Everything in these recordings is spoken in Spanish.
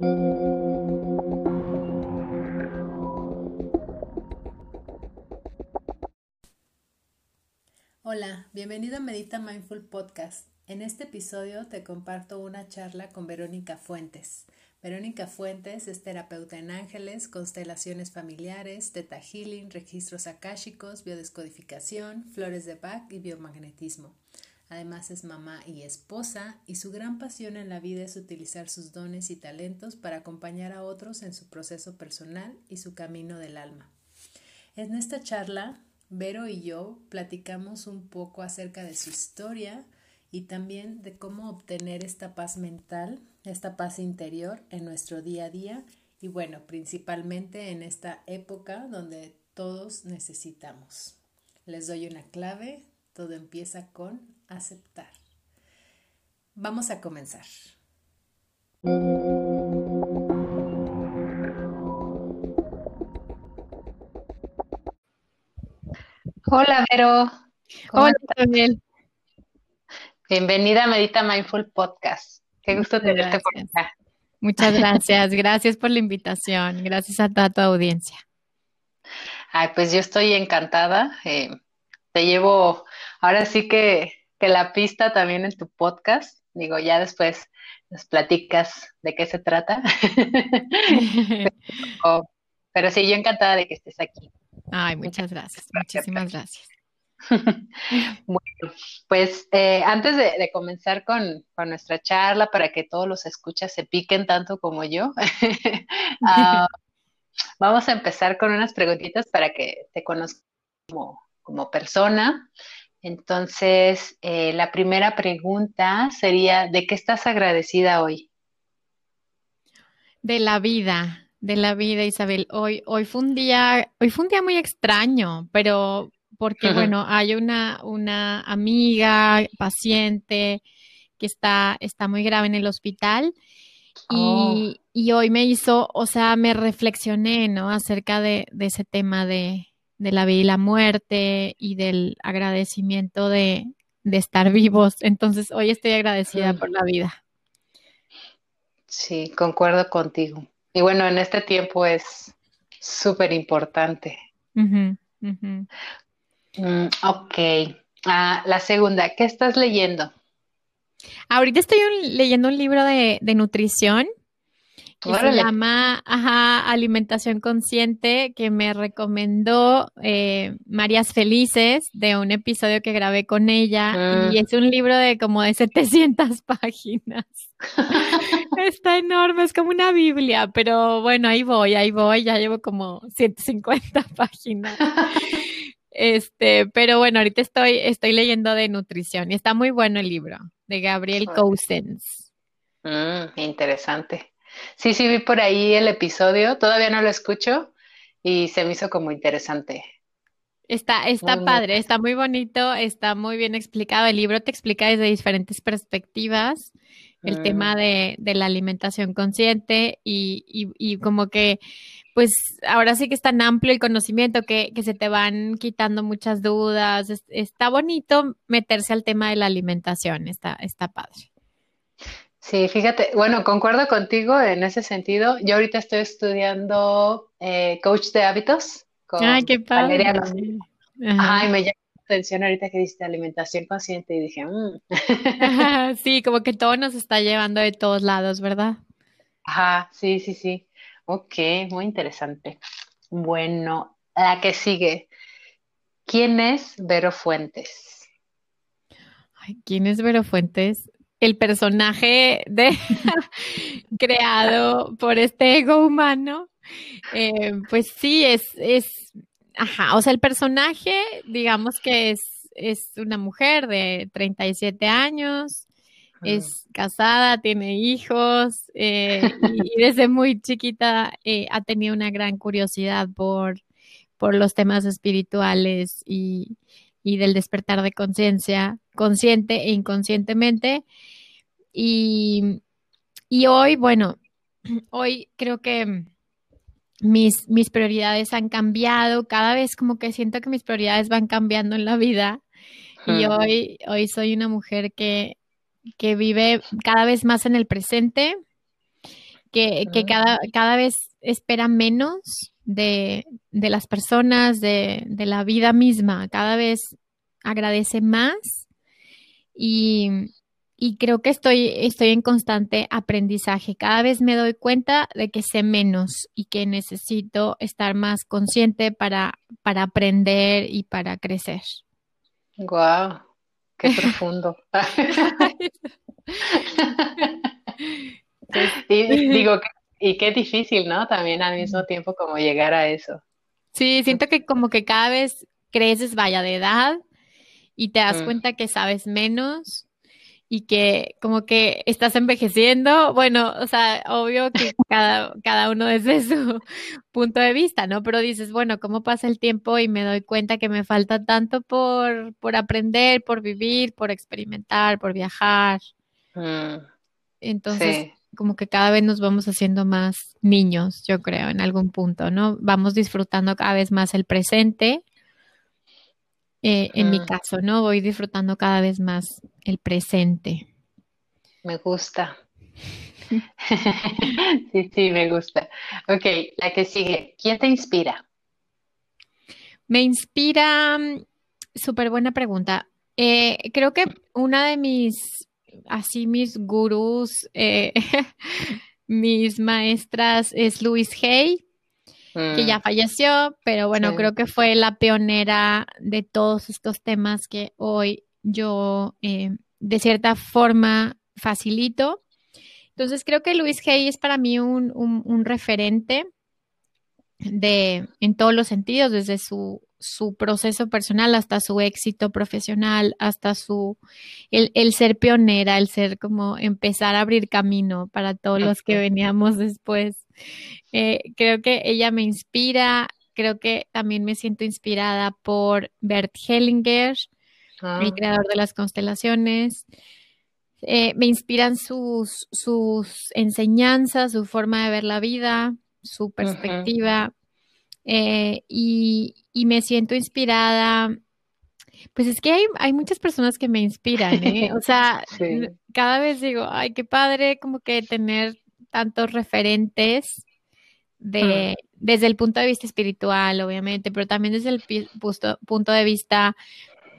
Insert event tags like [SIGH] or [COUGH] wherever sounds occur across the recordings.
Hola, bienvenido a Medita Mindful Podcast. En este episodio te comparto una charla con Verónica Fuentes. Verónica Fuentes es terapeuta en ángeles, constelaciones familiares, teta healing, registros akáshicos, biodescodificación, flores de Bach y biomagnetismo. Además es mamá y esposa y su gran pasión en la vida es utilizar sus dones y talentos para acompañar a otros en su proceso personal y su camino del alma. En esta charla Vero y yo platicamos un poco acerca de su historia y también de cómo obtener esta paz mental, esta paz interior en nuestro día a día y bueno, principalmente en esta época donde todos necesitamos. Les doy una clave, todo empieza con aceptar. Vamos a comenzar. Hola, Vero. Hola, Daniel. Bienvenida a Medita Mindful Podcast. Qué gusto tenerte por acá. Muchas [LAUGHS] gracias. Gracias por la invitación. Gracias a toda tu audiencia. Ay, pues yo estoy encantada. Eh, te llevo ahora sí que, que la pista también en tu podcast. Digo, ya después nos platicas de qué se trata. [LAUGHS] pero, pero sí, yo encantada de que estés aquí. Ay, muchas gracias, muchísimas gracias. [LAUGHS] bueno, pues eh, antes de, comenzar con, nuestra charla, para que todos los escuchas se piquen tanto como yo, [LAUGHS] ah, vamos a empezar con unas preguntitas para que te conozcas como, persona. Entonces, eh, la primera pregunta sería, ¿de qué estás agradecida hoy? De la vida, de la vida, Isabel. Hoy, hoy fue un día, hoy fue un día muy extraño, pero porque, bueno, hay una, una amiga, paciente, que está, está muy grave en el hospital. Y, oh. y, hoy me hizo, o sea, me reflexioné, ¿no? Acerca de, de ese tema de, de, la vida y la muerte y del agradecimiento de, de estar vivos. Entonces, hoy estoy agradecida por la vida. Sí, concuerdo contigo. Y bueno, en este tiempo es súper importante. Mm, ok. Ah, la segunda, ¿qué estás leyendo? Ahorita estoy leyendo un libro de, de nutrición se llama Alimentación Consciente, que me recomendó eh, Marías Felices de un episodio que grabé con ella. Y ah. es un libro de como de 700 [LAUGHS] páginas. [LAUGHS] Está enorme, es como una Biblia, pero bueno, ahí voy, ahí voy, ya llevo como 150 [LAUGHS] páginas. Este, pero bueno, ahorita estoy, estoy leyendo de nutrición y está muy bueno el libro de Gabriel Cousins. Mm, interesante. Sí, sí, vi por ahí el episodio, todavía no lo escucho y se me hizo como interesante. Está, está padre, está muy bonito, está muy bien explicado. El libro te explica desde diferentes perspectivas el tema mm. de, de, la alimentación consciente y, y, y, como que, pues ahora sí que es tan amplio el conocimiento que, que se te van quitando muchas dudas. está bonito meterse al tema de la alimentación, está, está padre. Sí, fíjate, bueno, concuerdo contigo en ese sentido. Yo ahorita estoy estudiando eh, coach de hábitos con Ay, qué padre. Ay, me llama la atención ahorita que diste alimentación consciente y dije, mm". [LAUGHS] [LAUGHS] sí, como que todo nos está llevando de todos lados, ¿verdad? Ajá, sí, sí, sí. Ok, muy interesante. Bueno, la que sigue. ¿Quién es Vero Fuentes? Ay, ¿quién es Vero Fuentes? El personaje de [LAUGHS] creado por este ego humano, eh, pues sí, es, es, ajá, o sea, el personaje, digamos que es, es una mujer de 37 años, es casada, tiene hijos eh, y, desde muy chiquita eh, ha tenido una gran curiosidad por, por los temas espirituales y, y del despertar de conciencia, consciente e inconscientemente. Y, hoy, bueno, [CLEARS THROAT] hoy creo que mis, mis prioridades han cambiado, cada vez como que siento que mis prioridades van cambiando en la vida. Y hoy, hoy soy una mujer que, que vive cada vez más en el presente, que, que cada, cada vez espera menos de, de las personas, de, de, la vida misma, cada vez agradece más y, y creo que estoy, estoy en constante aprendizaje. Cada vez me doy cuenta de que sé menos y que necesito estar más consciente para, para aprender y para crecer. Guau, qué [LAUGHS] profundo. [LAUGHS] y digo, y qué difícil, ¿no? También al mismo tiempo como llegar a eso. Sí, siento que como que cada vez creces, vaya, de edad y te das mm. cuenta que sabes menos y que como que estás envejeciendo, bueno, o sea, obvio que [LAUGHS] cada, cada uno desde su [LAUGHS] punto de vista, ¿no? Pero dices, bueno, ¿cómo pasa el tiempo y me doy cuenta que me falta tanto por, por aprender, por vivir, por experimentar, por viajar? Mm, Entonces, como que cada vez nos vamos haciendo más niños, yo creo, en algún punto, ¿no? Vamos disfrutando cada vez más el presente eh, en mi caso, ¿no? Voy disfrutando cada vez más el presente. Me gusta. [LAUGHS] sí, sí, me gusta. Ok, la que sigue. ¿Quién te inspira? Me inspira, mm, súper buena pregunta. Eh, creo que una de mis, así mis gurús, eh, [LAUGHS] mis maestras es Louise Hay que ya mm. falleció, pero bueno, creo que fue la pionera de todos estos temas que hoy yo eh, de cierta forma facilito. Entonces creo que Luis Hay es para mí un, un, referente de, en todos los sentidos, desde su, su, proceso personal hasta su éxito profesional, hasta su, el, el, ser pionera, el ser como empezar a abrir camino para todos los que veníamos después. Eh, creo que ella me inspira, creo que también me siento inspirada por Bert Hellinger, el ah. creador de las constelaciones. Eh, me inspiran sus, sus enseñanzas, su forma de ver la vida, su perspectiva. Eh, y, y, me siento inspirada. Pues es que hay, hay muchas personas que me inspiran, O [LAUGHS] sea, cada vez digo, ay, qué padre como que tener tantos referentes de, desde el punto de vista espiritual, obviamente, pero también desde el punto, de vista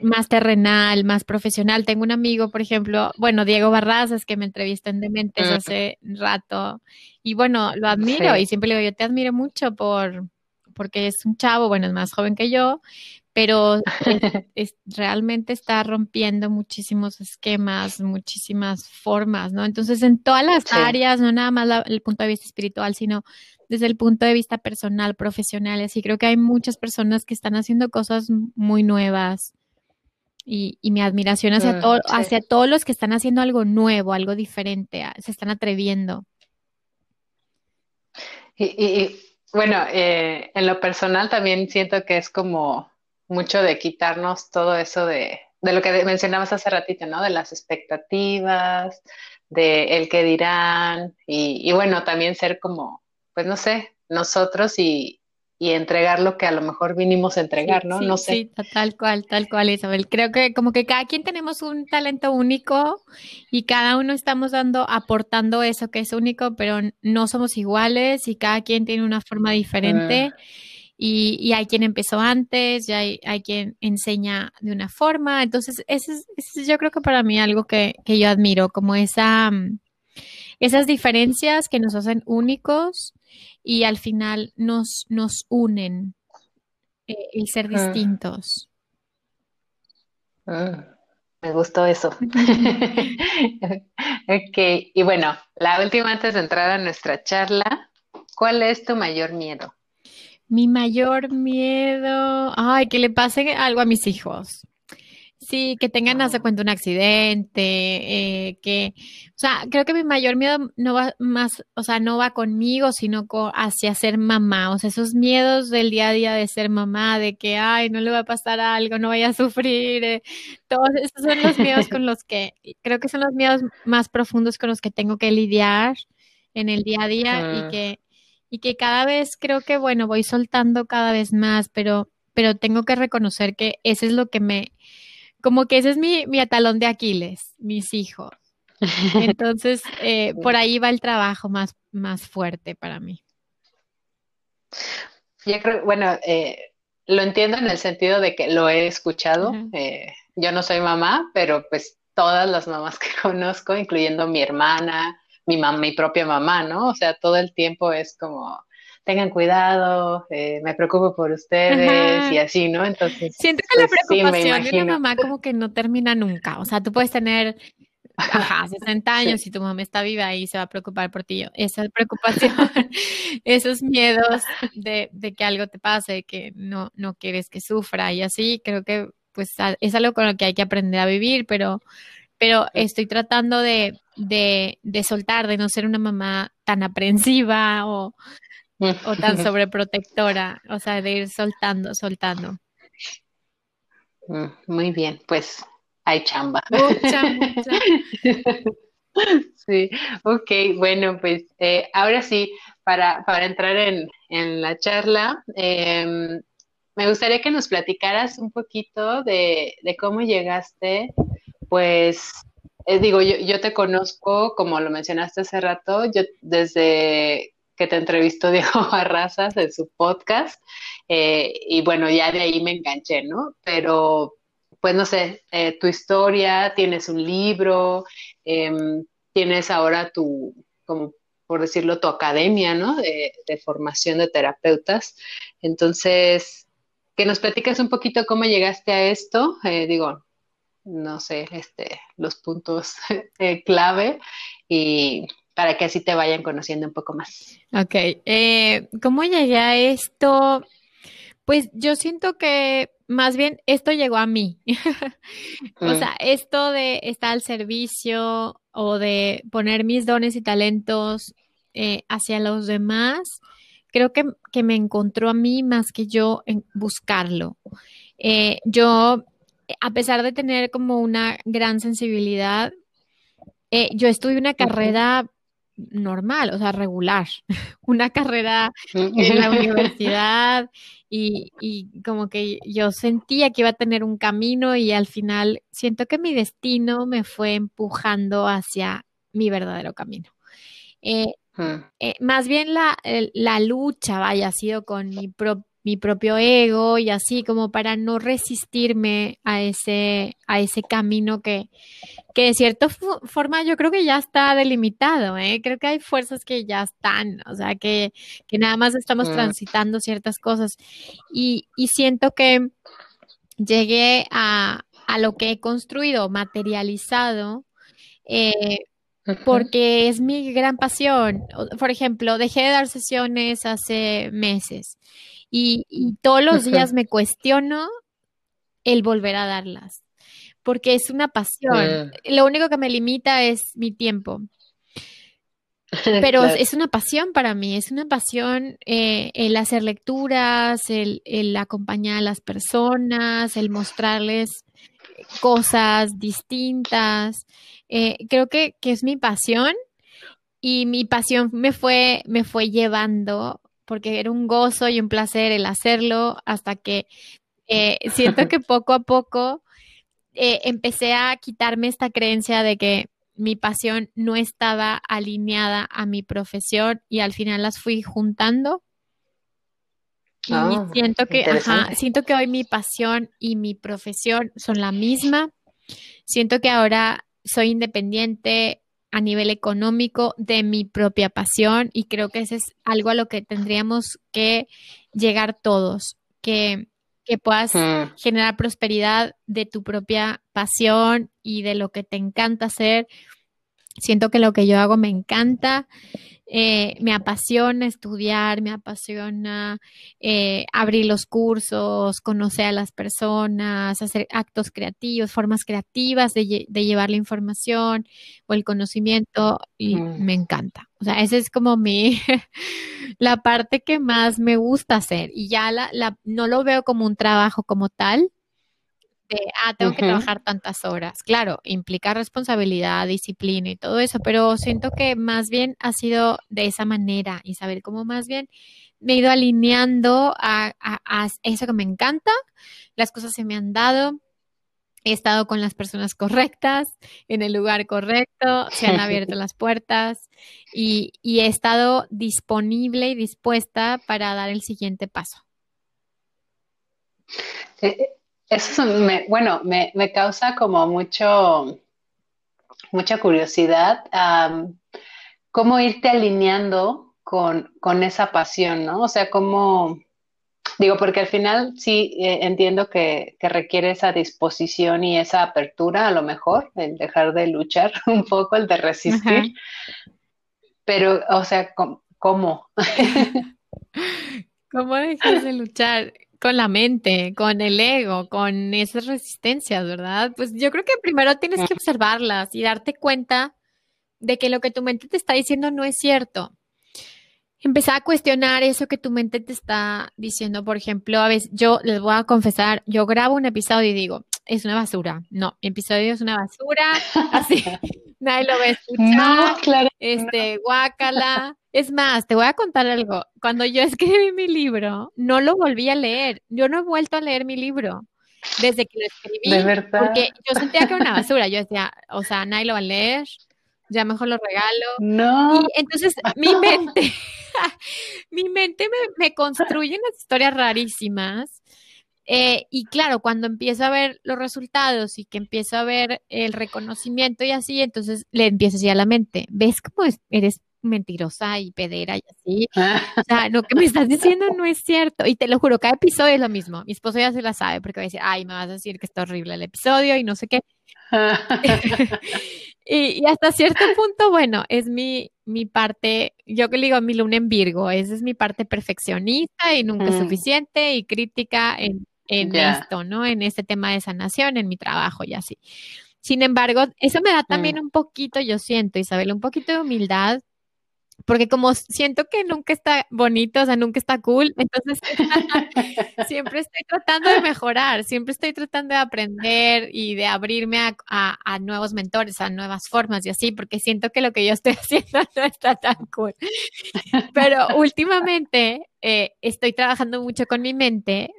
más terrenal, más profesional. Tengo un amigo, por ejemplo, bueno, Diego Barrazas, que me entrevistó en Dementes hace rato, y bueno, lo admiro y siempre le digo, yo te admiro mucho por, porque es un chavo, bueno, es más joven que yo, pero [LAUGHS] es, realmente está rompiendo muchísimos esquemas, muchísimas formas, ¿no? Entonces, en todas las áreas, no nada más el punto de vista espiritual, sino desde el punto de vista personal, profesional, así creo que hay muchas personas que están haciendo cosas muy nuevas. Y, mi admiración hacia, mm, hacia todos los que están haciendo algo nuevo, algo diferente, se están atreviendo. Y, bueno, eh, en lo personal también siento que es como mucho de quitarnos todo eso de, de lo que mencionabas hace ratito, ¿no? De las expectativas, de el que dirán, y, y bueno, también ser como, pues no sé, nosotros y, y entregar lo que a lo mejor vinimos a entregar, ¿no? no sé. Sí, tal cual, tal cual, Isabel. Creo que como que cada quien tenemos un talento único y cada uno estamos dando, aportando eso que es único, pero no somos iguales y cada quien tiene una forma diferente. Ah. Y, hay quien empezó antes, y hay, hay, quien enseña de una forma. Entonces, eso es, yo creo que para mí algo que, que yo admiro, como esa, mm, esas diferencias que nos hacen únicos y al final nos, nos unen eh, el ser ah. distintos. Ah, me gustó eso. [LAUGHS] ok, y bueno, la última antes de entrar a nuestra charla, ¿cuál es tu mayor miedo? Mi mayor miedo, ay, que le pase algo a mis hijos. Sí, que tengan, hace cuenta, un accidente, eh, que, o sea, creo que mi mayor miedo no va más, o sea, no va conmigo, sino hacia ser mamá, o sea, esos miedos del día a día de ser mamá, de que, ay, no le va a pasar algo, no vaya a sufrir, eh, todos esos son los miedos con los que, creo que son los miedos más profundos con los que tengo que lidiar en el día a día y que y que cada vez creo que, bueno, voy soltando cada vez más, pero, pero tengo que reconocer que ese es lo que me, como que ese es mi, mi atalón de Aquiles, mis hijos. Entonces, [LAUGHS] eh, por ahí va el trabajo más, más fuerte para mí. Yo creo, bueno, eh, lo entiendo en el sentido de que lo he escuchado. Eh, yo no soy mamá, pero pues todas las mamás que [LAUGHS] conozco, incluyendo mi hermana, mi mamá, mi propia mamá, ¿no? O sea, todo el tiempo es como, tengan cuidado, eh, me preocupo por ustedes y así, ¿no? Entonces. Siento que la pues, preocupación de una mamá como que no termina nunca. O sea, tú puedes tener ajá, [LAUGHS] 60 años y tu mamá está viva y se va a preocupar por ti. Esa preocupación, [LAUGHS] esos miedos de, de, que algo te pase, que no, no quieres que sufra y así, creo que pues es algo con lo que hay que aprender a vivir, pero, pero estoy tratando de, de, de soltar, de no ser una mamá tan aprensiva o, o tan [LAUGHS] sobreprotectora, o sea, de ir soltando, soltando. Mm, muy bien, pues hay chamba. Mucha, mucha. [LAUGHS] Sí, ok, bueno, pues eh, ahora sí, para, para entrar en, en la charla, eh, me gustaría que nos platicaras un poquito de, de cómo llegaste, pues, eh, digo, yo, yo, te conozco, como lo mencionaste hace rato, yo desde que te entrevistó [LAUGHS] Diego Barrazas en su podcast, eh, y bueno, ya de ahí me enganché, ¿no? Pero pues no sé, eh, tu historia, tienes un libro, em, tienes ahora tu, como por decirlo, tu academia, ¿no? De, formación de terapeutas. Entonces, que nos platicas un poquito cómo llegaste a esto, digo, no sé, este, los puntos [LAUGHS] eh, clave y para que así te vayan conociendo un poco más. Ok, ¿cómo llegué a esto? Pues yo siento que más bien esto llegó a mí. [LAUGHS] o mm. sea, esto de estar al servicio o de poner mis dones y talentos eh, hacia los demás, creo que, me encontró a mí más que yo en buscarlo. Eh, yo, a pesar de tener como una gran sensibilidad, eh, yo estudié una carrera normal, o sea, regular, [LAUGHS] una carrera en la universidad y, y, como que yo sentía que iba a tener un camino y al final siento que mi destino me fue empujando hacia mi verdadero camino. Eh, eh, más bien la, la, lucha, vaya, ha sido con mi propio mi propio ego y así como para no resistirme a ese, a ese camino que, que de cierta forma yo creo que ya está delimitado, ¿eh? creo que hay fuerzas que ya están, o sea, que, que nada más estamos transitando ciertas cosas y, y siento que llegué a, a, lo que he construido, materializado, eh, porque es mi gran pasión. Por ejemplo, dejé de dar sesiones hace meses y, todos los días me cuestiono el volver a darlas, porque es una pasión. Lo único que me limita es mi tiempo. [LAUGHS] Pero es una pasión para mí, es una pasión eh, el hacer lecturas, el, el, acompañar a las personas, el mostrarles cosas distintas. Eh, creo que, que, es mi pasión y mi pasión me fue, me fue llevando porque era un gozo y un placer el hacerlo hasta que eh, siento que poco a poco eh, empecé a quitarme esta creencia de que mi pasión no estaba alineada a mi profesión y al final las fui juntando. y ah, siento que, siento que hoy mi pasión y mi profesión son la misma. Siento que ahora soy independiente, a nivel económico de mi propia pasión y creo que ese es algo a lo que tendríamos que llegar todos, que, que puedas generar prosperidad de tu propia pasión y de lo que te encanta hacer. Siento que lo que yo hago me encanta eh, me apasiona estudiar, me apasiona eh, abrir los cursos, conocer a las personas, hacer actos creativos, formas creativas de, llevar la información o el conocimiento y mm. me encanta. O sea, esa es como mi, [LAUGHS] la parte que más me gusta hacer y ya la, la, no lo veo como un trabajo como tal, ah, tengo que trabajar tantas horas. Claro, implica responsabilidad, disciplina y todo eso, pero siento que más bien ha sido de esa manera y saber cómo más bien me he ido alineando a, eso que me encanta, las cosas se me han dado he estado con las personas correctas, en el lugar correcto, se han abierto [LAUGHS] las puertas y, he estado disponible y dispuesta para dar el siguiente paso. Eso me, bueno, me, causa como mucho, mucha curiosidad cómo irte alineando con, con esa pasión, ¿no? O sea, cómo Digo, porque al final sí eh, entiendo que, requiere esa disposición y esa apertura, a lo mejor, el dejar de luchar [LAUGHS] un poco, el de resistir. Pero, o sea, ¿cómo? ¿Cómo [LAUGHS] dejas de luchar? Con la mente, con el ego, con esas resistencias, ¿verdad? Pues yo creo que primero tienes que observarlas y darte cuenta de que lo que tu mente te está diciendo no es cierto empezar a cuestionar eso que tu mente te está diciendo. Por ejemplo, a veces yo les voy a confesar, yo grabo un episodio y digo, es una basura. No, mi episodio es una basura, así [LAUGHS] nadie lo va a escuchar. claro, este, guácala. Es más, te voy a contar algo. Cuando yo [LAUGHS] escribí mi libro, no lo volví a leer. Yo no he vuelto a leer mi libro desde que lo escribí. De verdad. Porque yo sentía que era una basura. Yo decía, o sea, nadie lo va a leer ya mejor lo regalo. No. Y entonces mi mente, [LAUGHS] mi mente me, construye unas historias rarísimas. Eh, y claro, cuando empiezo a ver los resultados y que empiezo a ver el reconocimiento y así, entonces le empiezo a decir a la mente, ¿ves cómo eres mentirosa y pedera y así? [LAUGHS] O sea, lo que me estás diciendo no es cierto. Y te lo juro, cada episodio es lo mismo. Mi esposo ya se la sabe porque va a decir, ay, me vas a decir que está horrible el episodio y no sé qué. [LAUGHS] [LAUGHS] y, hasta cierto punto, bueno, es mi, mi parte, yo que le digo mi luna en Virgo, esa es mi parte perfeccionista y nunca mm. suficiente y crítica en, en esto, ¿no? En este tema de sanación, en mi trabajo y así. Sin embargo, eso me da también mm. un poquito, yo siento, Isabel, un poquito de humildad porque como siento que nunca está bonito, o sea, nunca está cool, entonces [LAUGHS] siempre estoy tratando de mejorar, siempre estoy tratando de aprender y de abrirme a, nuevos mentores, a nuevas formas y así, porque siento que lo que yo estoy [LAUGHS] haciendo no está tan cool. Pero últimamente eh, estoy trabajando mucho con mi mente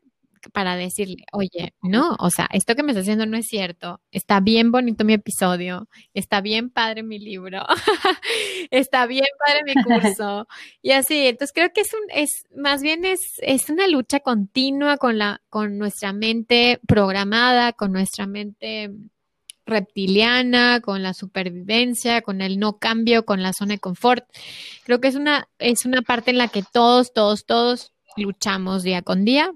para decirle, oye, no, o sea, esto que me está haciendo no es cierto, está bien bonito mi episodio, está bien padre mi libro, [LAUGHS] está bien padre mi curso, y así, entonces creo que es un, es, más bien es, es una lucha continua con la, con nuestra mente programada, con nuestra mente reptiliana, con la supervivencia, con el no cambio, con la zona de confort. Creo que es una, es una parte en la que todos, todos, todos luchamos día con día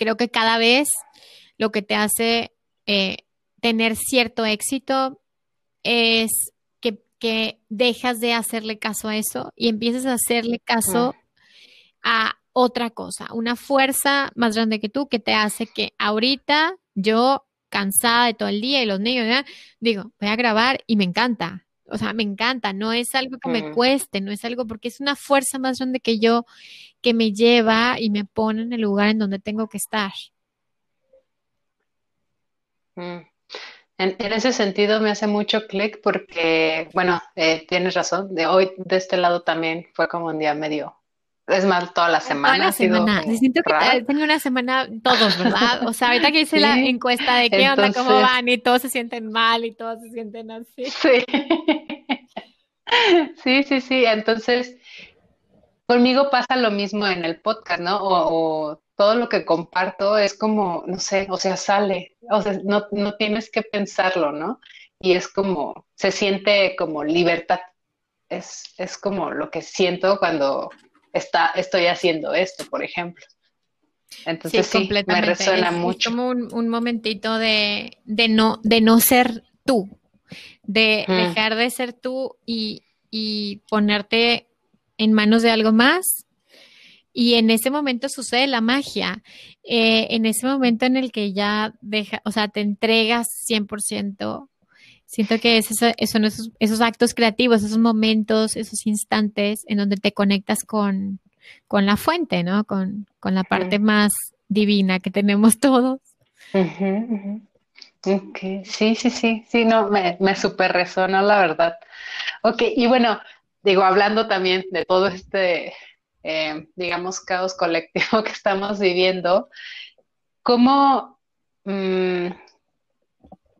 creo que cada vez lo que te hace eh, tener cierto éxito es que, dejas de hacerle caso a eso y empiezas a hacerle caso a otra cosa, una fuerza más grande que tú que te hace que ahorita yo cansada de todo el día y los niños, digo, voy a grabar y me encanta. O sea, me encanta, no es algo que me cueste, no es algo porque es una fuerza más grande que yo que me lleva y me pone en el lugar en donde tengo que estar. Mm. En, ese sentido me hace mucho clic porque, bueno, eh, tienes razón, de hoy de este lado también fue como un día medio, es más, toda la semana. Toda la semana. Siento que tengo una semana todos, ¿verdad? O sea, ahorita que hice la encuesta de qué onda, cómo van y todos se sienten mal y todos se sienten así. Sí. [LAUGHS] Sí, sí, sí. Entonces, Conmigo pasa lo mismo en el podcast, ¿no? O, todo lo que comparto es como, no sé, o sea, sale, o sea, no, no tienes que pensarlo, ¿no? Y es como, se siente como libertad. Es, es como lo que siento cuando está, estoy haciendo esto, por ejemplo. Entonces sí, me resuena mucho. Es como un, momentito de, de, no, de no ser tú, de dejar de ser tú y, y ponerte en manos de algo más. Y en ese momento sucede la magia. Eh, en ese momento en el que ya deja, o sea, te entregas 100%. Siento que es son esos, esos, actos creativos, esos momentos, esos instantes en donde te conectas con, con la fuente, ¿no? Con, con la parte más divina que tenemos todos. Ok, sí, sí, sí, sí, no, me, me súper resonó la verdad. Ok, y bueno, digo, hablando también de todo este, eh, digamos, caos colectivo [LAUGHS] que estamos viviendo, ¿cómo, mm,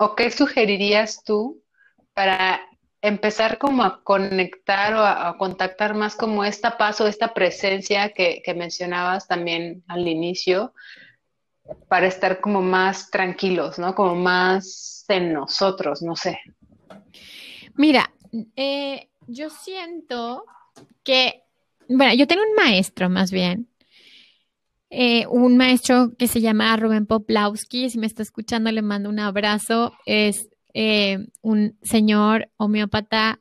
o qué sugerirías tú para empezar como a conectar o a, contactar más como esta paso, esta presencia que, mencionabas también al inicio, para estar como más tranquilos, ¿no? Como más en nosotros, no sé. Mira, eh, yo siento que, bueno, yo tengo un maestro más bien, eh, un maestro que se llama Rubén Poplawski, si me está escuchando le mando un abrazo, es eh, un señor homeópata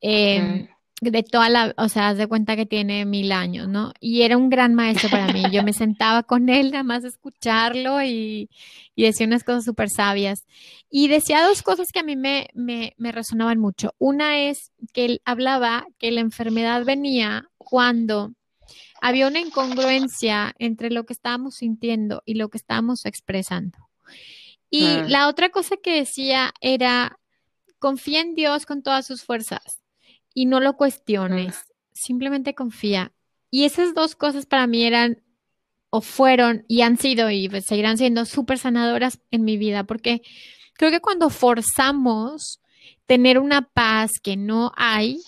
em, de toda la, o sea, haz de cuenta que tiene mil años, ¿no? Y era un gran maestro para mí. Yo me [LAUGHS] sentaba con él nada más a escucharlo y, decía unas cosas súper sabias. Y decía dos cosas que a mí me, me, me resonaban mucho. Una es que él hablaba que la enfermedad venía cuando había una incongruencia entre lo que estábamos sintiendo y lo que estábamos expresando. Y ah. la otra cosa que decía era, confía en Dios con todas sus fuerzas y no lo cuestiones, ah. simplemente confía. Y esas dos cosas para mí eran o fueron y han sido y pues seguirán siendo súper sanadoras en mi vida, porque creo que cuando forzamos tener una paz que no hay,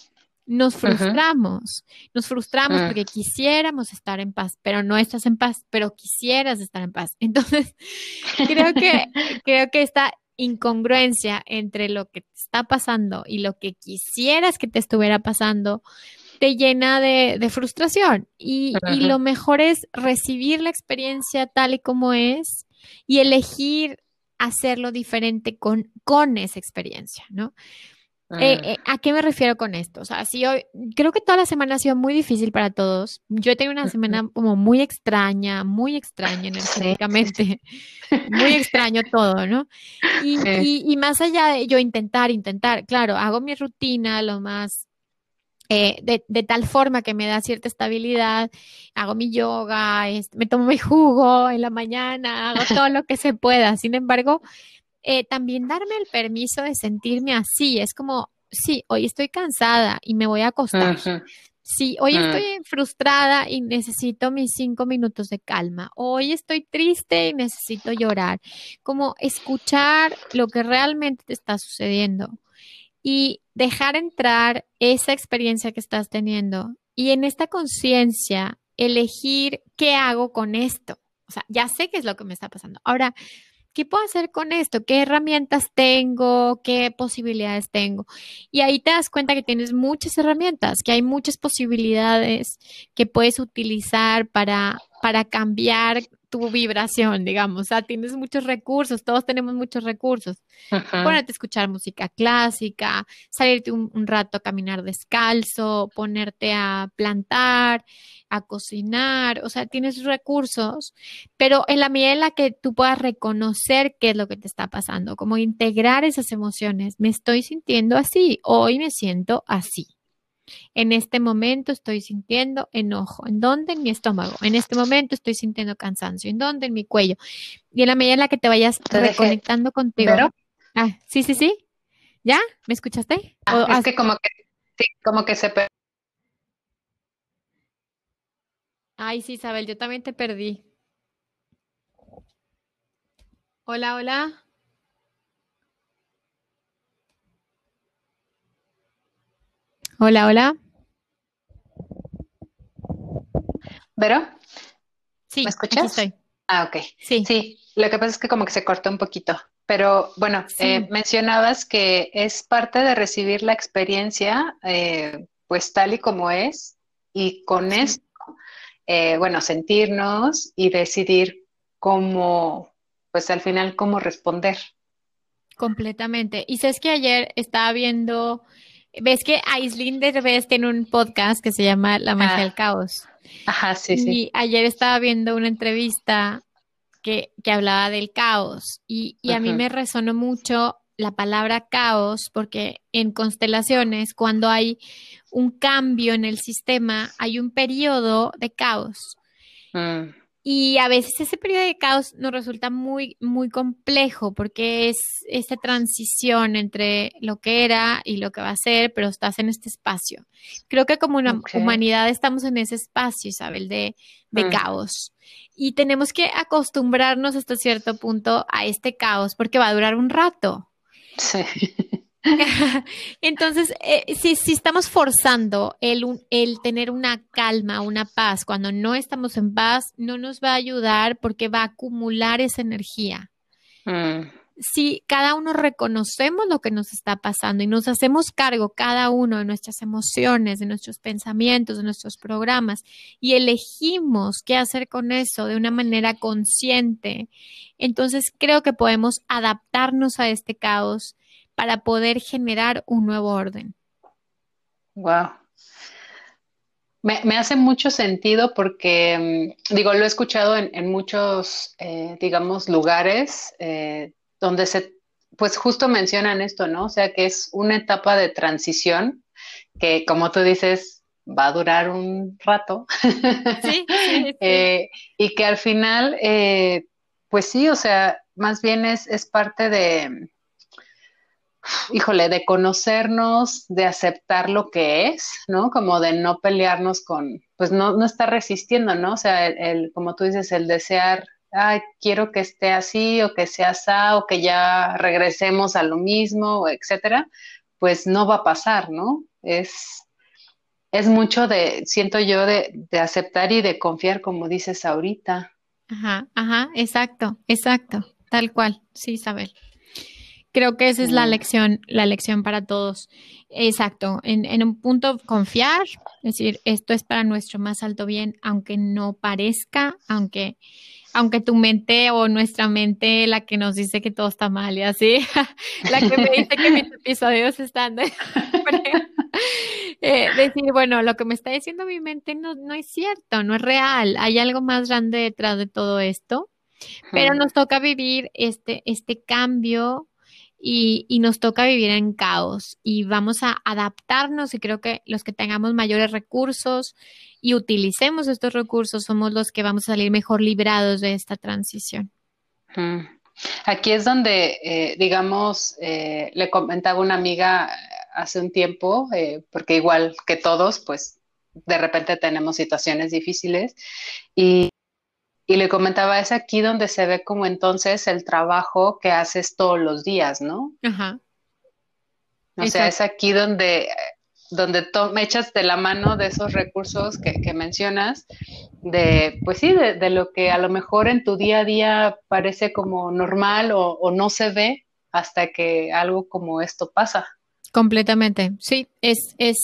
nos frustramos, nos frustramos ah. porque quisiéramos estar en paz, pero no estás en paz, pero quisieras estar en paz. [LAUGHS] Entonces, creo que, creo que esta incongruencia entre lo que te está pasando y lo que quisieras que te estuviera pasando te llena de, frustración. Y, y lo mejor es recibir la experiencia tal y como es y elegir hacerlo diferente con, con esa experiencia, ¿no? Eh, ah. eh, ¿A qué me refiero con esto? O sea, si hoy, creo que toda la semana ha sido muy difícil para todos. Yo he tenido una semana como muy extraña, muy extraña energéticamente, [LAUGHS] muy extraño todo, ¿no? Y, más allá de yo intentar, intentar, claro, hago mi rutina lo más, eh, de, de, tal forma que me da cierta estabilidad, hago mi yoga, me tomo mi jugo en la mañana, hago todo lo que se pueda. Sin embargo, eh, también darme el permiso de sentirme así. Es como, sí, hoy estoy cansada y me voy a acostar. Sí, hoy estoy frustrada y necesito mis cinco minutos de calma. Hoy estoy triste y necesito llorar. Como escuchar lo que realmente te está sucediendo y dejar entrar esa experiencia que estás teniendo. Y en esta conciencia, elegir qué hago con esto. O sea, ya sé qué es lo que me está pasando. Ahora, ¿qué puedo hacer con esto? ¿Qué herramientas tengo? ¿Qué posibilidades tengo? Y ahí te das cuenta que tienes muchas herramientas, que hay muchas posibilidades que puedes utilizar para, para cambiar tu vibración, digamos. O sea, tienes muchos recursos, todos tenemos muchos recursos. Ponerte a escuchar música clásica, salirte un, rato a caminar descalzo, ponerte a plantar, a cocinar, o sea, tienes recursos, pero en la medida en la que tú puedas reconocer qué es lo que te está pasando, como integrar esas emociones, me estoy sintiendo así, hoy me siento así. En este momento estoy sintiendo enojo. ¿En dónde? En mi estómago. En este momento estoy sintiendo cansancio. ¿En dónde? En mi cuello. Y en la medida en la que te vayas reconectando contigo. Ah, sí, sí, sí. ¿Ya? ¿Me escuchaste? Ah, es que como que, sí, como que se... Ay, sí, Isabel, yo también te perdí. Hola, hola. Hola, hola. ¿Vero? Sí, ¿me escuchas? estoy. Ah, ok. Sí. Sí, lo que pasa es que como que se cortó un poquito. Pero bueno, eh, mencionabas que es parte de recibir la experiencia, eh, pues tal y como es, y con esto, eh, bueno, sentirnos y decidir cómo, pues al final, cómo responder. Completamente. Y sabes que ayer estaba viendo ves que Aislinn Derbez tiene un podcast que se llama La magia del caos. Ajá, sí, sí. Y ayer estaba viendo una entrevista que, que hablaba del caos y, y a mí me resonó mucho la palabra caos porque en constelaciones, cuando hay un cambio en el sistema, hay un periodo de caos. Mm. Y a veces ese periodo de caos nos resulta muy, muy complejo porque es esta transición entre lo que era y lo que va a ser, pero estás en este espacio. Creo que como una humanidad estamos en ese espacio, Isabel, de, de mm. caos. Y tenemos que acostumbrarnos hasta cierto punto a este caos porque va a durar un rato. Sí. [LAUGHS] [LAUGHS] Entonces, eh, si, estamos forzando el, el, tener una calma, una paz, cuando no estamos en paz, no nos va a ayudar porque va a acumular esa energía. Mm. Si cada uno reconocemos lo que nos está pasando y nos hacemos cargo cada uno de nuestras emociones, de nuestros pensamientos, de nuestros programas y elegimos qué hacer con eso de una manera consciente, entonces creo que podemos adaptarnos a este caos para poder generar un nuevo orden. Wow. Me, hace mucho sentido porque, mm, digo, lo he escuchado en, muchos, eh, digamos, lugares eh, donde se, pues justo mencionan esto, ¿no? O sea, que es una etapa de transición que, como tú dices, va a durar un rato. [LAUGHS] Sí, sí, eh, y que al final, pues sí, o sea, más bien es, es parte de, híjole, de conocernos, de aceptar lo que es, ¿no? Como de no pelearnos con, pues no, no estar resistiendo, ¿no? O sea, el, como tú dices, el desear, ay, quiero que esté así o que sea así o que ya regresemos a lo mismo, etcétera, pues no va a pasar, ¿no? Es, es mucho de, siento yo, de, de aceptar y de confiar, como dices ahorita. Ajá, ajá, exacto, exacto, tal cual, sí, Isabel. Creo que esa es la lección, la lección para todos. Exacto, en, un punto confiar, es decir, esto es para nuestro más alto bien, aunque no parezca, aunque, aunque tu mente o nuestra mente, la que nos dice que todo está mal y así, [LAUGHS] la que me dice que mis episodios están de... [LAUGHS] eh, decir, bueno, lo que me está diciendo mi mente no, no es cierto, no es real, hay algo más grande detrás de todo esto, pero nos toca vivir este, este cambio y, nos toca vivir en caos y vamos a adaptarnos y creo que los que tengamos mayores recursos y utilicemos estos recursos somos los que vamos a salir mejor librados de esta transición. Aquí es donde, eh, digamos, eh, le comentaba una amiga hace un tiempo, eh, porque igual que todos, pues de repente tenemos situaciones difíciles y y le comentaba, es aquí donde se ve como entonces el trabajo que haces todos los días, ¿no? Ajá. O sea, es aquí donde, donde me echas de la mano de esos recursos que, que mencionas, de, pues sí, de, lo que a lo mejor en tu día a día parece como normal o, o no se ve hasta que algo como esto pasa. Completamente, sí, es, es,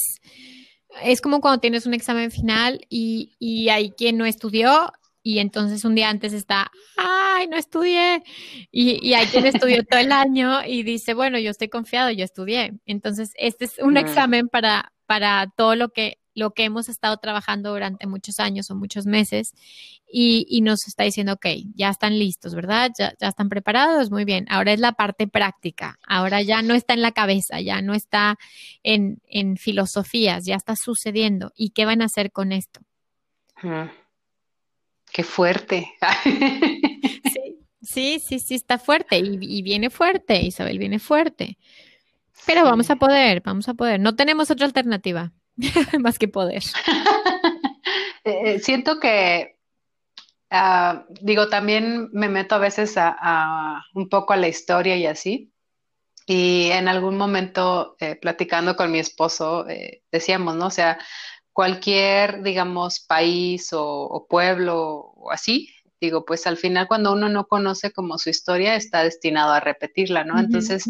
es como cuando tienes un examen final y, y hay quien no estudió y entonces un día antes está, ay, no estudié. Y, y hay quien estudió todo el año y dice, bueno, yo estoy confiado, yo estudié. Entonces, este es un examen para, para todo lo que, lo que hemos estado trabajando durante muchos años o muchos meses y, y nos está diciendo, ok, ya están listos, ¿verdad? Ya, ya están preparados, muy bien. Ahora es la parte práctica, ahora ya no está en la cabeza, ya no está en, en filosofías, ya está sucediendo. ¿Y qué van a hacer con esto? Qué fuerte. [LAUGHS] sí, sí, sí, está fuerte y, viene fuerte, Isabel viene fuerte. Pero vamos a poder, vamos a poder. No tenemos otra alternativa [LAUGHS] más que poder. [LAUGHS] Eh, eh, siento que, ah, digo, también me meto a veces a, un poco a la historia y así. Y en algún momento, eh, platicando con mi esposo, decíamos, ¿no? O sea, cualquier, digamos, país o, pueblo o así, digo, pues al final cuando uno no conoce como su historia está destinado a repetirla, ¿no? Entonces,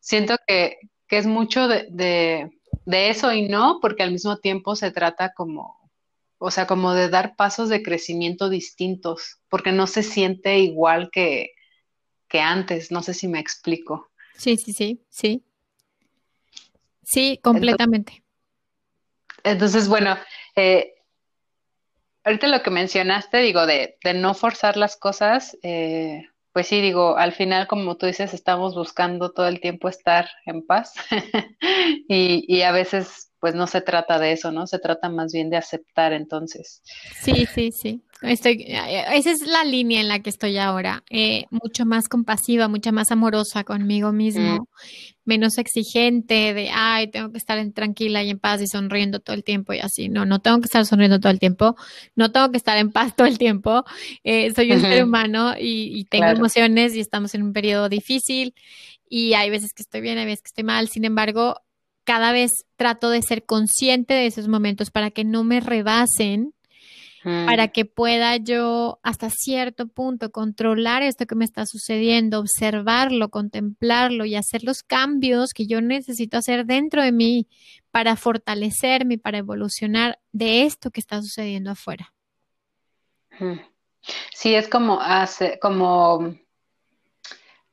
siento que, que, es mucho de, de, eso y no, porque al mismo tiempo se trata como, o sea, como de dar pasos de crecimiento distintos, porque no se siente igual que, que antes, no sé si me explico. Sí, sí, sí, sí. Sí, completamente. Entonces, bueno, eh, ahorita lo que mencionaste, digo, de, de no forzar las cosas, eh, pues sí, digo, al final, como tú dices, estamos buscando todo el tiempo estar en paz. [LAUGHS] Y, y, a veces pues no se trata de eso, ¿no? Se trata más bien de aceptar entonces. Sí, sí, sí. Estoy, esa es la línea en la que estoy ahora, eh, mucho más compasiva, mucho más amorosa conmigo mismo, mm. menos exigente de, ay, tengo que estar tranquila y en paz y sonriendo todo el tiempo y así. No, no tengo que estar sonriendo todo el tiempo, no tengo que estar en paz todo el tiempo. Eh, soy un ser humano y, tengo emociones y estamos en un periodo difícil y hay veces que estoy bien, hay veces que estoy mal. Sin embargo, cada vez trato de ser consciente de esos momentos para que no me rebasen, para que pueda yo hasta cierto punto controlar esto que me está sucediendo, observarlo, contemplarlo y hacer los cambios que yo necesito hacer dentro de mí para fortalecerme, para evolucionar de esto que está sucediendo afuera. Sí, es como hace, como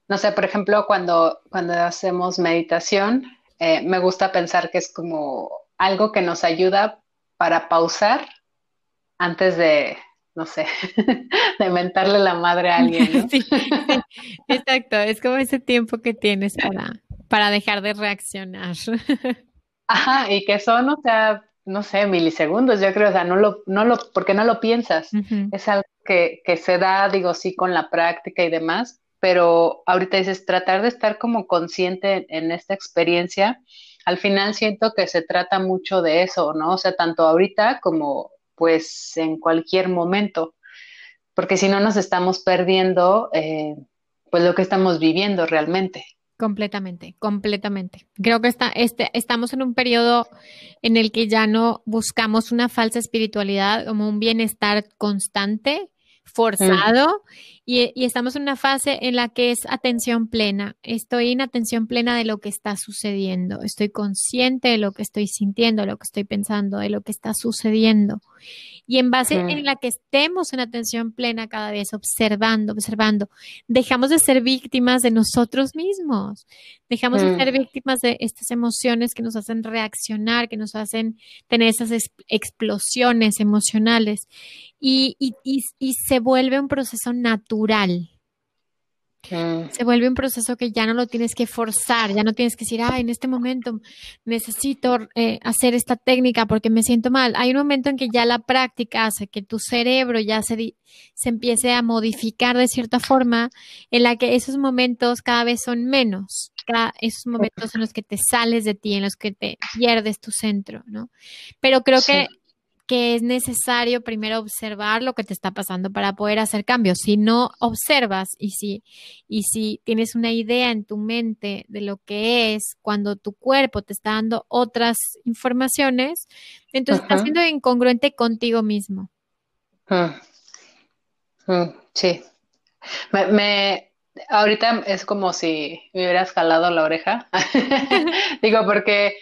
no sé, por ejemplo, cuando, cuando hacemos meditación, eh, me gusta pensar que es como algo que nos ayuda para pausar antes de, no sé, [LAUGHS] de mentarle la madre a alguien. [LAUGHS] Sí, exacto, es como ese tiempo que tienes para, para dejar de reaccionar. [LAUGHS] Ajá, y que son, o sea, no sé, milisegundos, yo creo, o sea, no lo, no lo, porque no lo piensas. Es algo que, que se da, digo, sí, con la práctica y demás, pero ahorita dices, tratar de estar como consciente en esta experiencia, al final siento que se trata mucho de eso, ¿no? O sea, tanto ahorita como pues en cualquier momento, porque si no nos estamos perdiendo eh, pues lo que estamos viviendo realmente. Completamente, completamente. Creo que está, este, estamos en un periodo en el que ya no buscamos una falsa espiritualidad como un bienestar constante, forzado y, y, estamos en una fase en la que es atención plena. Estoy en atención plena de lo que está sucediendo. Estoy consciente de lo que estoy sintiendo, de lo que estoy pensando, de lo que está sucediendo. Y en base en la que estemos en atención plena cada vez, observando, observando, dejamos de ser víctimas de nosotros mismos. Dejamos de ser víctimas de estas emociones que nos hacen reaccionar, que nos hacen tener esas explosiones emocionales. Y, y, y, y se vuelve un proceso natural. Se vuelve un proceso que ya no lo tienes que forzar, ya no tienes que decir, ah, en este momento necesito eh, hacer esta técnica porque me siento mal. Hay un momento en que ya la práctica hace que tu cerebro ya se, se empiece a modificar de cierta forma, en la que esos momentos cada vez son menos, cada, esos momentos en los que te sales de ti, en los que te pierdes tu centro, ¿no? Pero creo que que es necesario primero observar lo que te está pasando para poder hacer cambios. Si no observas y si, y si tienes una idea en tu mente de lo que es cuando tu cuerpo te está dando otras informaciones, entonces estás siendo incongruente contigo mismo. Ah. Ah, sí. Me, me, ahorita es como si me hubieras jalado la oreja. [LAUGHS] Digo, porque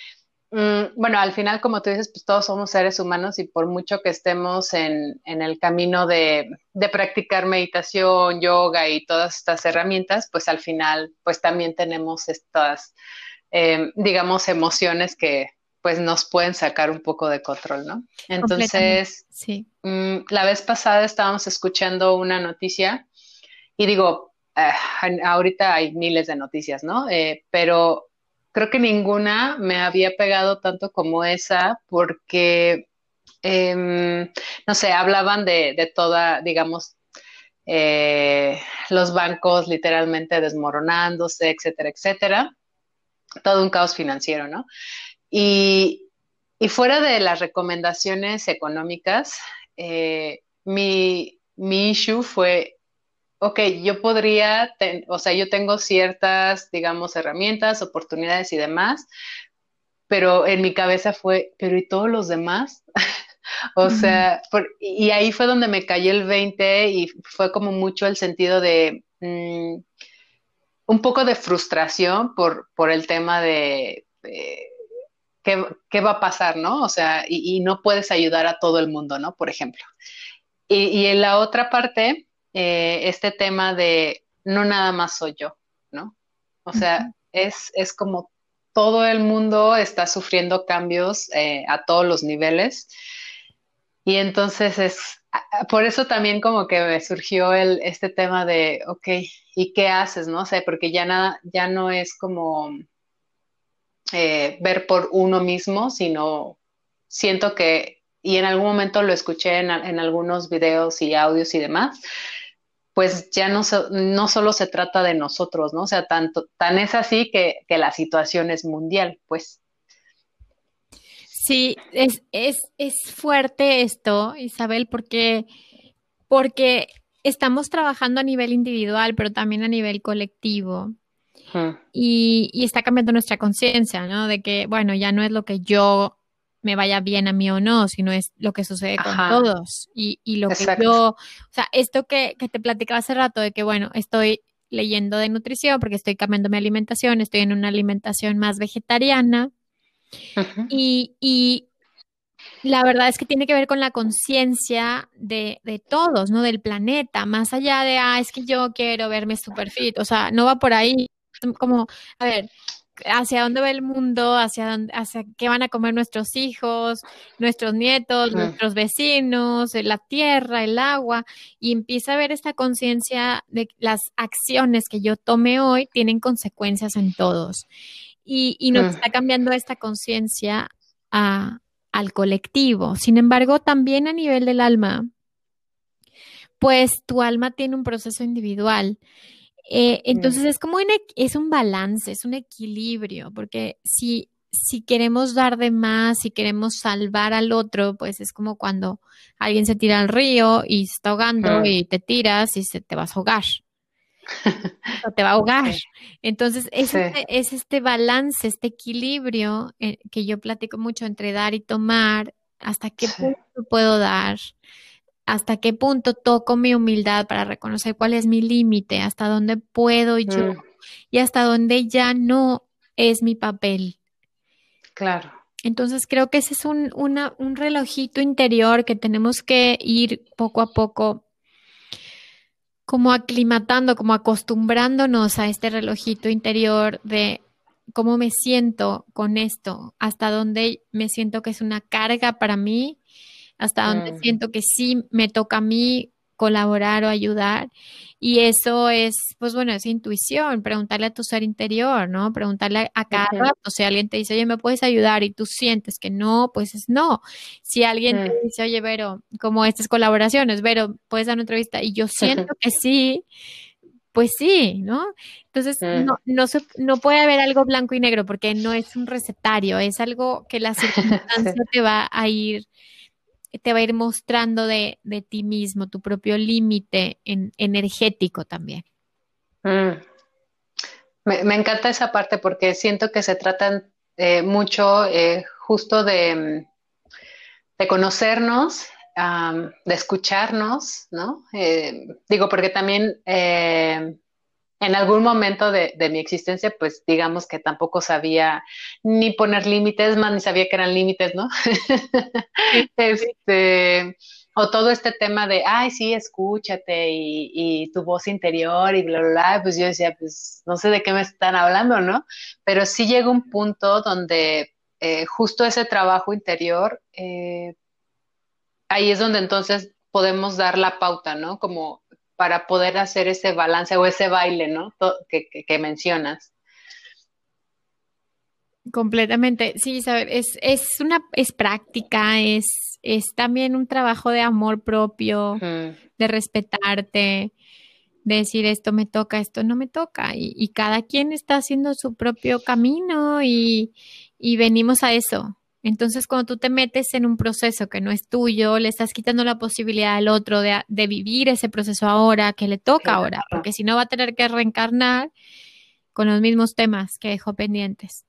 Mm, bueno, al final, como tú dices, pues todos somos seres humanos y por mucho que estemos en, en el camino de, de, practicar meditación, yoga y todas estas herramientas, pues al final, pues también tenemos estas, eh, digamos, emociones que pues nos pueden sacar un poco de control, ¿no? Entonces, sí. Mm, la vez pasada estábamos escuchando una noticia y digo, eh, ahorita hay miles de noticias, ¿no? Eh, pero creo que ninguna me había pegado tanto como esa porque, em, no sé, hablaban de, de toda, digamos, eh, los bancos literalmente desmoronándose, etcétera, etcétera. Todo un caos financiero, ¿no? Y, y fuera de las recomendaciones económicas, eh, mi, mi issue fue ok, yo podría, o sea, yo tengo ciertas, digamos, herramientas, oportunidades y demás, pero en mi cabeza fue, pero ¿y todos los demás? [LAUGHS] o sea, y ahí fue donde me cayó el 20 y fue como mucho el sentido de mm, un poco de frustración por, por el tema de... ¿qué, va a pasar, no? O sea, y, no puedes ayudar a todo el mundo, ¿no? Por ejemplo. Y, y en la otra parte, eh, este tema de no nada más soy yo, ¿no? O sea, es, es como todo el mundo está sufriendo cambios eh, a todos los niveles. Y entonces es, por eso también como que me surgió el, este tema de, ok, ¿y qué haces? No sé, porque ya nada, ya no es como, eh, ver por uno mismo, sino siento que, y en algún momento lo escuché en, algunos videos y audios y demás, pues ya no, no solo se trata de nosotros, ¿no? O sea, tanto, tan es así que, que la situación es mundial, pues. Sí, es, es, es fuerte esto, Isabel, porque, porque estamos trabajando a nivel individual, pero también a nivel colectivo. Y, y, está cambiando nuestra conciencia, ¿no? De que, bueno, ya no es lo que yo me vaya bien a mí o no, sino es lo que sucede con todos. Y, y lo que yo, o sea, esto que, que te platicaba hace rato de que, bueno, estoy leyendo de nutrición porque estoy cambiando mi alimentación, estoy en una alimentación más vegetariana. y, y, la verdad es que tiene que ver con la conciencia de, de, todos, ¿no? Del planeta, más allá de, ah, es que yo quiero verme super fit, o sea, no va por ahí, como, a ver, hacia dónde va el mundo, hacia dónde, hacia qué van a comer nuestros hijos, nuestros nietos, nuestros vecinos, la tierra, el agua, y empieza a ver esta conciencia de las acciones que yo tome hoy tienen consecuencias en todos. Y, y nos está cambiando esta conciencia al colectivo. Sin embargo, también a nivel del alma, pues tu alma tiene un proceso individual eh, entonces es como un, es un balance, es un equilibrio, porque si, si queremos dar de más, si queremos salvar al otro, pues es como cuando alguien se tira al río y se está ahogando y te tiras y se te vas a ahogar. [LAUGHS] o te va a ahogar. Entonces es, este, es este balance, este equilibrio eh, que yo platico mucho entre dar y tomar, hasta qué punto puedo dar, hasta qué punto toco mi humildad para reconocer cuál es mi límite, hasta dónde puedo yo mm. y hasta dónde ya no es mi papel. Claro. Entonces creo que ese es un, un relojito interior que tenemos que ir poco a poco como aclimatando, como acostumbrándonos a este relojito interior de cómo me siento con esto, hasta dónde me siento que es una carga para mí hasta donde siento que sí me toca a mí colaborar o ayudar. Y eso es, pues bueno, es intuición, preguntarle a tu ser interior, ¿no? Preguntarle a cada rato, si alguien te dice, oye, ¿me puedes ayudar? Y tú sientes que no, pues es no. Si alguien te mm. dice, oye, Vero, como estas colaboraciones, Vero, ¿puedes dar una entrevista? Y yo siento [LAUGHS] que sí, pues sí, ¿no? Entonces, mm. no, no, se, no puede haber algo blanco y negro porque no es un recetario, es algo que la [LAUGHS] circunstancia te va a ir te va a ir mostrando de, ti mismo, tu propio límite energético también. Mm. Me, encanta esa parte porque siento que se tratan eh, mucho eh, justo de, de conocernos, de escucharnos, ¿no? Eh, digo, porque también en algún momento de, mi existencia, pues digamos que tampoco sabía ni poner límites, más ni sabía que eran límites, ¿no? [LAUGHS] este, o todo este tema de, ay, sí, escúchate y, tu voz interior y bla, bla, bla, pues yo decía, pues no sé de qué me están hablando, ¿no? Pero sí llega un punto donde eh, justo ese trabajo interior, eh, ahí es donde entonces podemos dar la pauta, ¿no? Como para poder hacer ese balance o ese baile, ¿no? Que, mencionas. Completamente, sí, es, es una, es práctica, es, es también un trabajo de amor propio, de respetarte, de decir esto me toca, esto no me toca, y, cada quien está haciendo su propio camino y, y venimos a eso, entonces, cuando tú te metes en un proceso que no es tuyo, le estás quitando la posibilidad al otro de, vivir ese proceso ahora, que le toca ahora, porque si no va a tener que reencarnar con los mismos temas que dejó pendientes.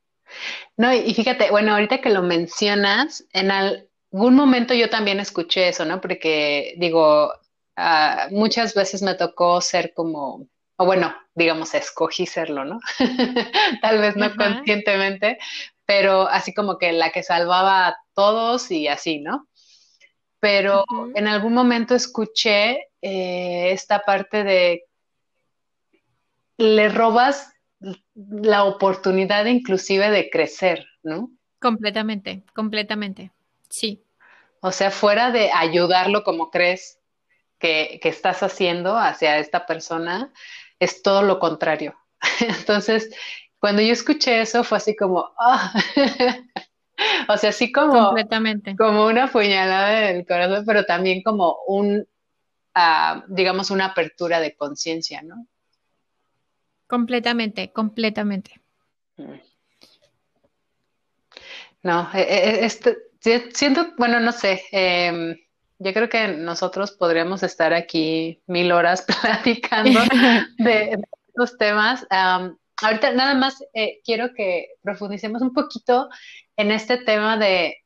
No, y fíjate, bueno, ahorita que lo mencionas, en algún momento yo también escuché eso, ¿no? Porque digo, ah, muchas veces me tocó ser como, o bueno, digamos, escogí serlo, ¿no? [LAUGHS] Tal vez no conscientemente, pero así como que la que salvaba a todos y así, ¿no? Pero en algún momento escuché eh, esta parte de le robas la oportunidad inclusive de crecer, ¿no? Completamente, completamente, sí. O sea, fuera de ayudarlo como crees que, que estás haciendo hacia esta persona, es todo lo contrario. [LAUGHS] Entonces, cuando yo escuché eso fue así como, ah, [LAUGHS] o sea, así como, Completamente. como una puñalada del corazón, pero también como un, ah, digamos, una apertura de conciencia, ¿no? Completamente, completamente. No, e- e- este, si- siento, bueno, no sé, em, yo creo que nosotros podríamos estar aquí mil horas [LAUGHS] platicando [LAUGHS] de, de estos temas. Ahorita nada más eh, quiero que profundicemos un poquito en este tema de,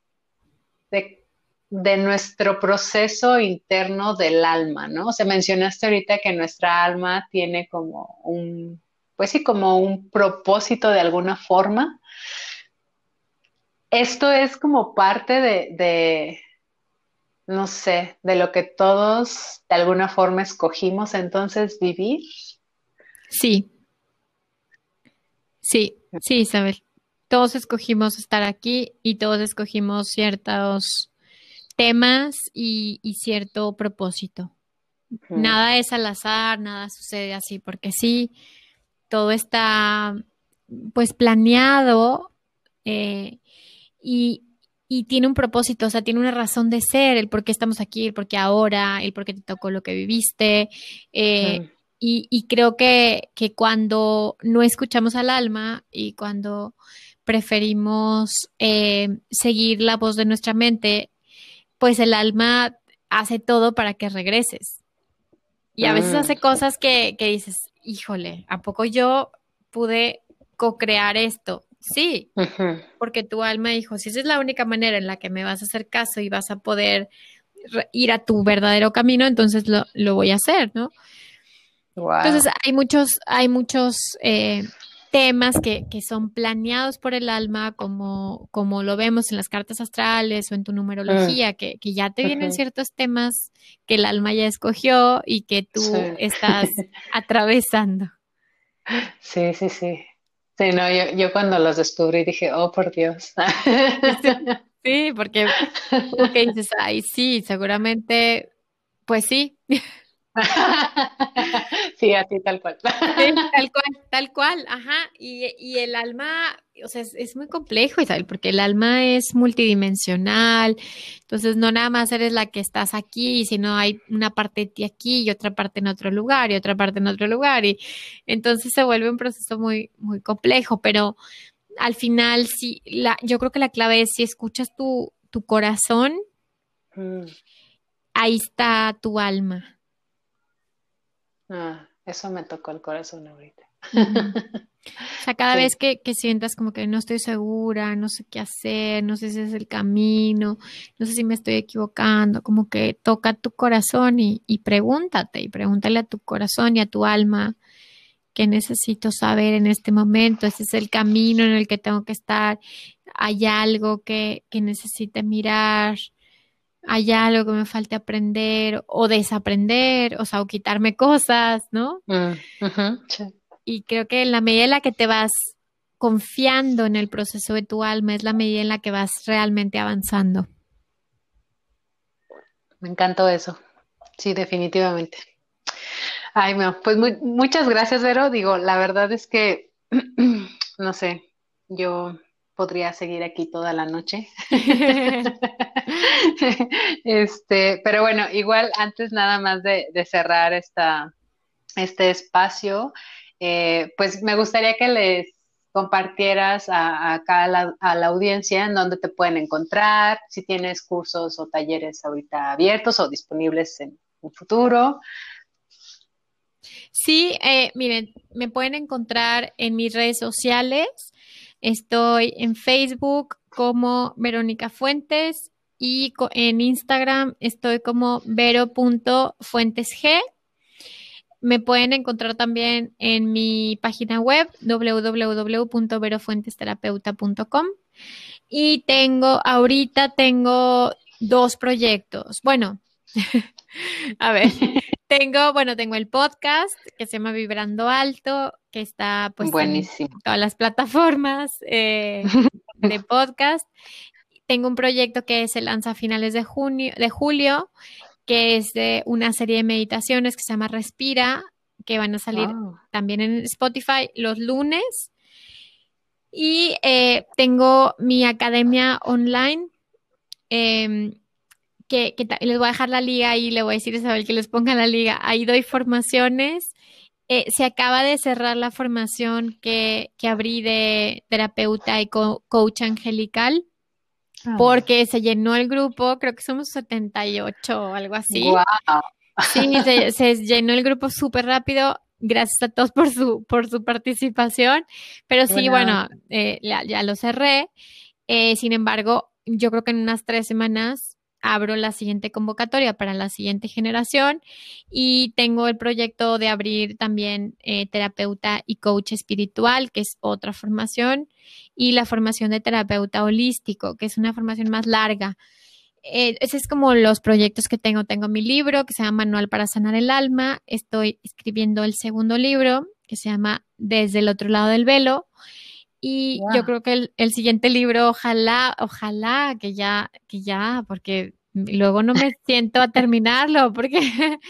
de, nuestro proceso interno del alma, ¿no? O sea, mencionaste ahorita que nuestra alma tiene como un, pues sí, como un propósito de alguna forma. Esto es como parte de, de, no sé, de lo que todos de alguna forma escogimos entonces vivir. Sí, sí, sí, Isabel. Todos escogimos estar aquí y todos escogimos ciertos temas y, y cierto propósito. Nada es al azar, nada sucede así porque sí, todo está pues planeado eh, y, y tiene un propósito, o sea, tiene una razón de ser, el por qué estamos aquí, el por qué ahora, el por qué te tocó lo que viviste. eh, y, y creo que, que cuando no escuchamos al alma y cuando preferimos eh, seguir la voz de nuestra mente, pues el alma hace todo para que regreses. Y a veces mm, hace cosas que, que dices, híjole, ¿a poco yo pude co-crear esto? Sí, porque tu alma dijo, si esa es la única manera en la que me vas a hacer caso y vas a poder ir a tu verdadero camino, entonces lo, lo voy a hacer, ¿no? Entonces hay muchos, hay muchos eh, temas que, que son planeados por el alma, como, como lo vemos en las cartas astrales o en tu Mm, numerología, que, que ya te vienen ciertos temas que el alma ya escogió y que tú Sí. estás [LAUGHS] atravesando. Sí, sí, sí. Sí, no, yo, yo cuando los descubrí dije, oh, por Dios. Sí, [LAUGHS] porque como que dices, ay, sí, seguramente, pues sí, [LAUGHS] Sí, así tal cual. Sí, tal cual, tal cual, ajá. Y, y el alma, o sea, es, es muy complejo, Isabel, porque el alma es multidimensional. Entonces, no nada más eres la que estás aquí, sino hay una parte de ti aquí y otra parte en otro lugar y otra parte en otro lugar. Y entonces se vuelve un proceso muy, muy complejo. Pero al final, sí, la, yo creo que la clave es si escuchas tu, tu corazón, Mm, ahí está tu alma. Ah, eso me tocó el corazón ahorita. O sea, cada Sí. vez que, que sientas como que no estoy segura, no sé qué hacer, no sé si es el camino, no sé si me estoy equivocando, como que toca tu corazón y, y pregúntate y pregúntale a tu corazón y a tu alma qué necesito saber en este momento, ese es el camino en el que tengo que estar, hay algo que, que necesite mirar, hay algo que me falte aprender o desaprender, o sea, o quitarme cosas, ¿no? Mm, sí. Y creo que en la medida en la que te vas confiando en el proceso de tu alma es la medida en la que vas realmente avanzando. Me encantó eso. Sí, definitivamente. Ay, no, pues muy- muchas gracias, Vero. Digo, la verdad es que, [CLEARS THROAT] no sé, yo podría seguir aquí toda la noche. [LAUGHS] [LAUGHS] Este, pero bueno, igual antes nada más de, de cerrar esta, este espacio, eh, pues me gustaría que les compartieras a, acá a la, a la audiencia en dónde te pueden encontrar, si tienes cursos o talleres ahorita abiertos o disponibles en un futuro. Sí, eh, miren, me pueden encontrar en mis redes sociales. Estoy en Facebook como Verónica Fuentes y en Instagram estoy como vero.fuentesg. Me pueden encontrar también en mi página web www.verofuentesterapeuta.com y tengo, ahorita tengo dos proyectos. Bueno, [LAUGHS] a ver, [LAUGHS] tengo, bueno, tengo el podcast que se llama Vibrando Alto, que está pues en todas las plataformas eh, [LAUGHS] de podcast. Tengo un proyecto que se lanza a finales de junio, de julio, que es de una serie de meditaciones que se llama Respira, que van a salir Wow. también en Spotify los lunes. Y eh, tengo mi academia online, em, que, les voy a dejar la liga y le voy a decir a Isabel que les ponga la liga. Ahí doy formaciones. Eh, se acaba de cerrar la formación que, que abrí de terapeuta y coach angelical ah. porque se llenó el grupo, creo que somos 78 o algo así. Sí, se, llenó el grupo súper rápido. Gracias a todos por su, por su participación. Pero sí, bueno, eh, ya, lo cerré. Eh, sin embargo, yo creo que en unas tres semanas abro la siguiente convocatoria para la siguiente generación y tengo el proyecto de abrir también eh, terapeuta y coach espiritual, que es otra formación, y la formación de terapeuta holístico, que es una formación más larga. Eh, ese es como los proyectos que tengo. Tengo mi libro que se llama Manual para Sanar el Alma. Estoy escribiendo el segundo libro que se llama Desde el otro lado del velo. Y yo creo que el, siguiente libro, ojalá, ojalá que ya, que ya, porque luego no me siento a terminarlo, porque, [LAUGHS]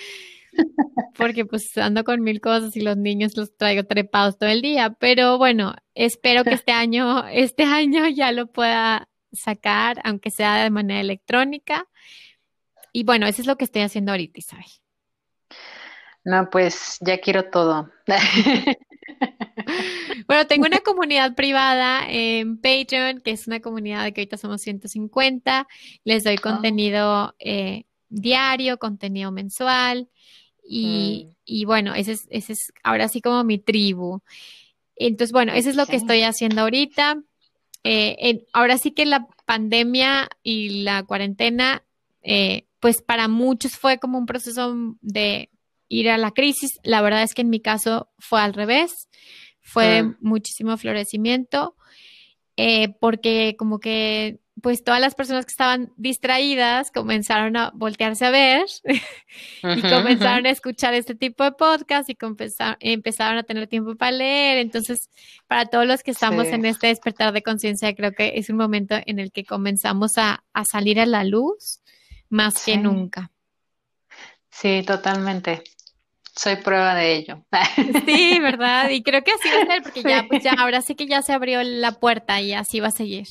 porque pues ando con mil cosas y los niños los traigo trepados todo el día. Pero bueno, espero que [LAUGHS] este año, este año ya lo pueda sacar, aunque sea de manera electrónica. Y bueno, eso es lo que estoy haciendo ahorita, Isabel. No, pues ya quiero todo. [LAUGHS] [LAUGHS] bueno, tengo una comunidad privada en Patreon, que es una comunidad de que ahorita somos 150. Les doy ah. contenido eh, diario, contenido mensual. Y, mm. y, bueno, ese es, ese es ahora sí como mi tribu. Entonces, bueno, eso es lo que estoy haciendo ahorita. Eh, ahora sí que la pandemia y la cuarentena, eh, pues para muchos fue como un proceso de ir a la crisis. La verdad es que en mi caso fue al revés, fue ah. muchísimo florecimiento, eh, porque como que pues todas las personas que estaban distraídas comenzaron a voltearse a ver [LAUGHS] y comenzaron a escuchar este tipo de podcast y empezaron a tener tiempo para leer. Entonces, para todos los que estamos en este despertar de conciencia, creo que es un momento en el que comenzamos a, salir a la luz más que nunca. Sí, totalmente. Soy prueba de ello. [LAUGHS] Sí, ¿verdad? Y creo que así va a ser, porque ya, pues ya, ahora sí que ya se abrió la puerta y así va a seguir.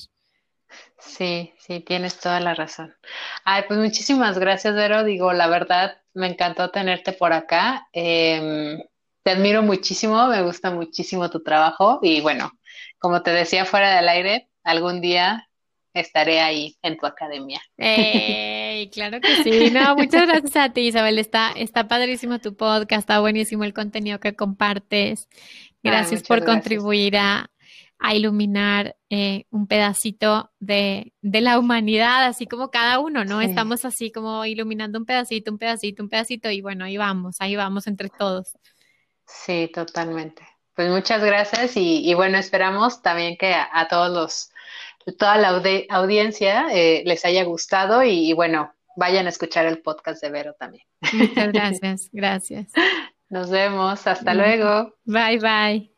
Sí, sí, tienes toda la razón. Ay, pues muchísimas gracias, Vero. Digo, la verdad, me encantó tenerte por acá. Em, te admiro muchísimo, me gusta muchísimo tu trabajo y bueno, como te decía fuera del aire, algún día estaré ahí en tu academia. Claro que sí. No, muchas [LAUGHS] gracias a ti, Isabel. Está, está padrísimo tu podcast, está buenísimo el contenido que compartes. Gracias por contribuir a, a iluminar eh, un pedacito de, la humanidad, así como cada uno, ¿no? Estamos así como iluminando un pedacito, un pedacito, un pedacito, y bueno, ahí vamos, ahí vamos entre todos. Sí, totalmente. Pues muchas gracias y, bueno, esperamos también que a, todos los, toda la audiencia eh, les haya gustado y, y bueno, vayan a escuchar el podcast de Vero también. Muchas gracias, gracias. [LAUGHS] Nos vemos, hasta luego. Bye, bye.